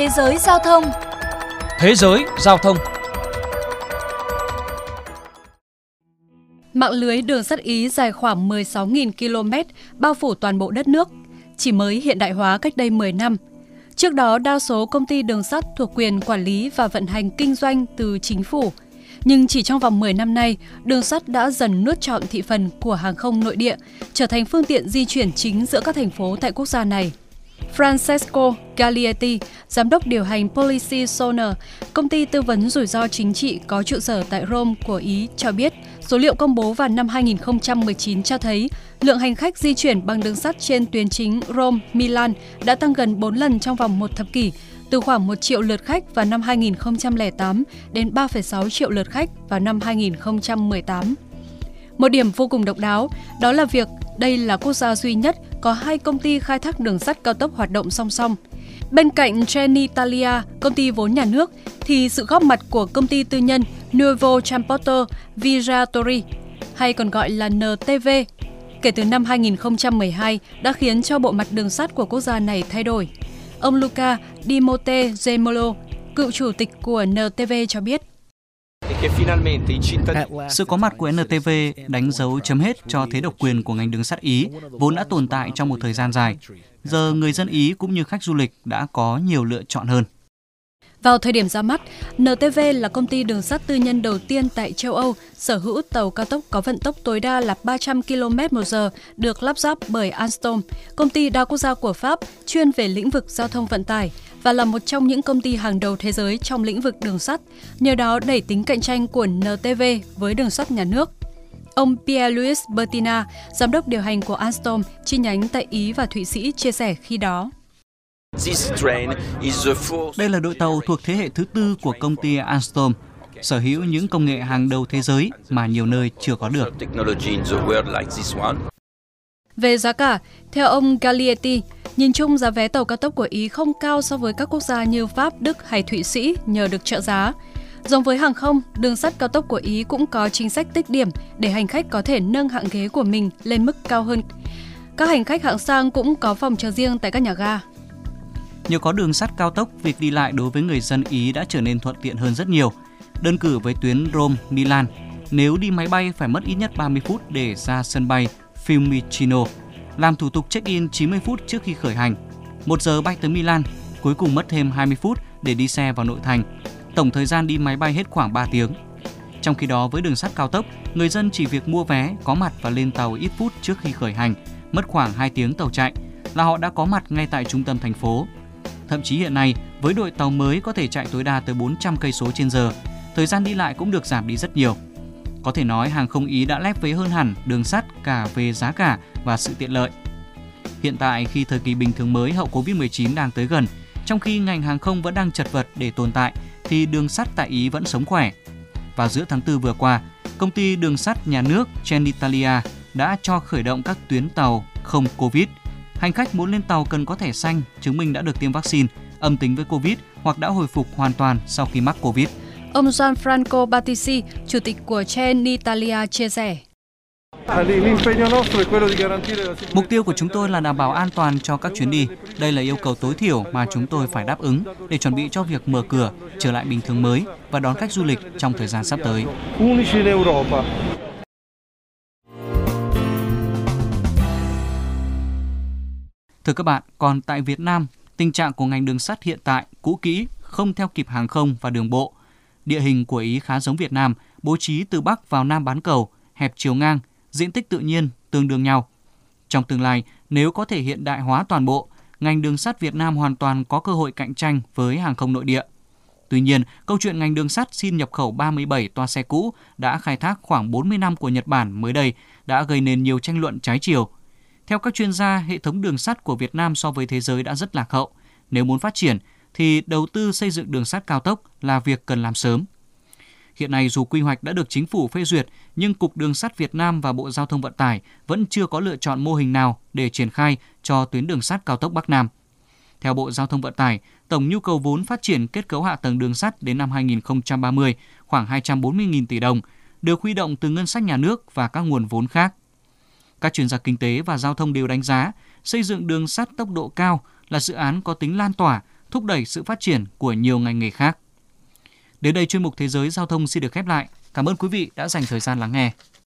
Thế giới giao thông Thế giới giao thông Mạng lưới đường sắt Ý dài khoảng 16.000 km, bao phủ toàn bộ đất nước, chỉ mới hiện đại hóa cách đây 10 năm. Trước đó, đa số công ty đường sắt thuộc quyền quản lý và vận hành kinh doanh từ chính phủ. Nhưng chỉ trong vòng 10 năm nay, đường sắt đã dần nuốt trọn thị phần của hàng không nội địa, trở thành phương tiện di chuyển chính giữa các thành phố tại quốc gia này. Francesco Gaglietti, giám đốc điều hành Policy Sonar, công ty tư vấn rủi ro chính trị có trụ sở tại Rome của Ý cho biết, số liệu công bố vào năm 2019 cho thấy lượng hành khách di chuyển bằng đường sắt trên tuyến chính Rome-Milan đã tăng gần 4 lần trong vòng một thập kỷ, từ khoảng 1 triệu lượt khách vào năm 2008 đến 3,6 triệu lượt khách vào năm 2018. Một điểm vô cùng độc đáo đó là việc đây là quốc gia duy nhất có hai công ty khai thác đường sắt cao tốc hoạt động song song. Bên cạnh Trenitalia, công ty vốn nhà nước, thì sự góp mặt của công ty tư nhân Nuovo Transporto Viaggiatori, hay còn gọi là NTV, kể từ năm 2012 đã khiến cho bộ mặt đường sắt của quốc gia này thay đổi. Ông Luca Di Motte Gemolo, cựu chủ tịch của NTV cho biết. Sự có mặt của NTV đánh dấu chấm hết cho thế độc quyền của ngành đường sắt Ý, vốn đã tồn tại trong một thời gian dài. Giờ người dân Ý cũng như khách du lịch đã có nhiều lựa chọn hơn. Vào thời điểm ra mắt, NTV là công ty đường sắt tư nhân đầu tiên tại châu Âu sở hữu tàu cao tốc có vận tốc tối đa là 300 km/h được lắp ráp bởi Alstom, công ty đa quốc gia của Pháp chuyên về lĩnh vực giao thông vận tải và là một trong những công ty hàng đầu thế giới trong lĩnh vực đường sắt, nhờ đó đẩy tính cạnh tranh của NTV với đường sắt nhà nước. Ông Pierre-Louis Bertina, giám đốc điều hành của Alstom chi nhánh tại Ý và Thụy Sĩ chia sẻ khi đó. Đây là đội tàu thuộc thế hệ thứ tư của công ty Alstom, sở hữu những công nghệ hàng đầu thế giới mà nhiều nơi chưa có được. Về giá cả, theo ông Gaglietti, nhìn chung giá vé tàu cao tốc của Ý không cao so với các quốc gia như Pháp, Đức hay Thụy Sĩ nhờ được trợ giá. Giống với hàng không, đường sắt cao tốc của Ý cũng có chính sách tích điểm để hành khách có thể nâng hạng ghế của mình lên mức cao hơn. Các hành khách hạng sang cũng có phòng chờ riêng tại các nhà ga. Nhờ có đường sắt cao tốc, việc đi lại đối với người dân Ý đã trở nên thuận tiện hơn rất nhiều. Đơn cử với tuyến Rome-Milan, nếu đi máy bay phải mất ít nhất 30 phút để ra sân bay Fiumicino, làm thủ tục check-in 90 phút trước khi khởi hành. Một giờ bay tới Milan, cuối cùng mất thêm 20 phút để đi xe vào nội thành. Tổng thời gian đi máy bay hết khoảng 3 tiếng. Trong khi đó với đường sắt cao tốc, người dân chỉ việc mua vé, có mặt và lên tàu ít phút trước khi khởi hành, mất khoảng 2 tiếng tàu chạy là họ đã có mặt ngay tại trung tâm thành phố. Thậm chí hiện nay, với đội tàu mới có thể chạy tối đa tới 400 cây số trên giờ, thời gian đi lại cũng được giảm đi rất nhiều. Có thể nói hàng không Ý đã lép vế hơn hẳn đường sắt cả về giá cả và sự tiện lợi. Hiện tại khi thời kỳ bình thường mới hậu Covid-19 đang tới gần, trong khi ngành hàng không vẫn đang chật vật để tồn tại thì đường sắt tại Ý vẫn sống khỏe. Vào giữa tháng 4 vừa qua, công ty đường sắt nhà nước Trenitalia đã cho khởi động các tuyến tàu không Covid. Hành khách muốn lên tàu cần có thẻ xanh chứng minh đã được tiêm vaccine, âm tính với Covid hoặc đã hồi phục hoàn toàn sau khi mắc Covid. Ông Gianfranco Battisi, chủ tịch của Trenitalia chia sẻ. Mục tiêu của chúng tôi là đảm bảo an toàn cho các chuyến đi. Đây là yêu cầu tối thiểu mà chúng tôi phải đáp ứng để chuẩn bị cho việc mở cửa, trở lại bình thường mới và đón khách du lịch trong thời gian sắp tới. Thưa các bạn, còn tại Việt Nam, tình trạng của ngành đường sắt hiện tại cũ kỹ, không theo kịp hàng không và đường bộ. Địa hình của Ý khá giống Việt Nam, bố trí từ Bắc vào Nam bán cầu, hẹp chiều ngang, diện tích tự nhiên tương đương nhau. Trong tương lai, nếu có thể hiện đại hóa toàn bộ, ngành đường sắt Việt Nam hoàn toàn có cơ hội cạnh tranh với hàng không nội địa. Tuy nhiên, câu chuyện ngành đường sắt xin nhập khẩu 37 toa xe cũ đã khai thác khoảng 40 năm của Nhật Bản mới đây đã gây nên nhiều tranh luận trái chiều. Theo các chuyên gia, hệ thống đường sắt của Việt Nam so với thế giới đã rất lạc hậu. Nếu muốn phát triển thì đầu tư xây dựng đường sắt cao tốc là việc cần làm sớm. Hiện nay dù quy hoạch đã được chính phủ phê duyệt, nhưng Cục Đường sắt Việt Nam và Bộ Giao thông Vận tải vẫn chưa có lựa chọn mô hình nào để triển khai cho tuyến đường sắt cao tốc Bắc Nam. Theo Bộ Giao thông Vận tải, tổng nhu cầu vốn phát triển kết cấu hạ tầng đường sắt đến năm 2030 khoảng 240.000 tỷ đồng, được huy động từ ngân sách nhà nước và các nguồn vốn khác. Các chuyên gia kinh tế và giao thông đều đánh giá, xây dựng đường sắt tốc độ cao là dự án có tính lan tỏa, thúc đẩy sự phát triển của nhiều ngành nghề khác. Đến đây chuyên mục Thế giới Giao thông xin được khép lại. Cảm ơn quý vị đã dành thời gian lắng nghe.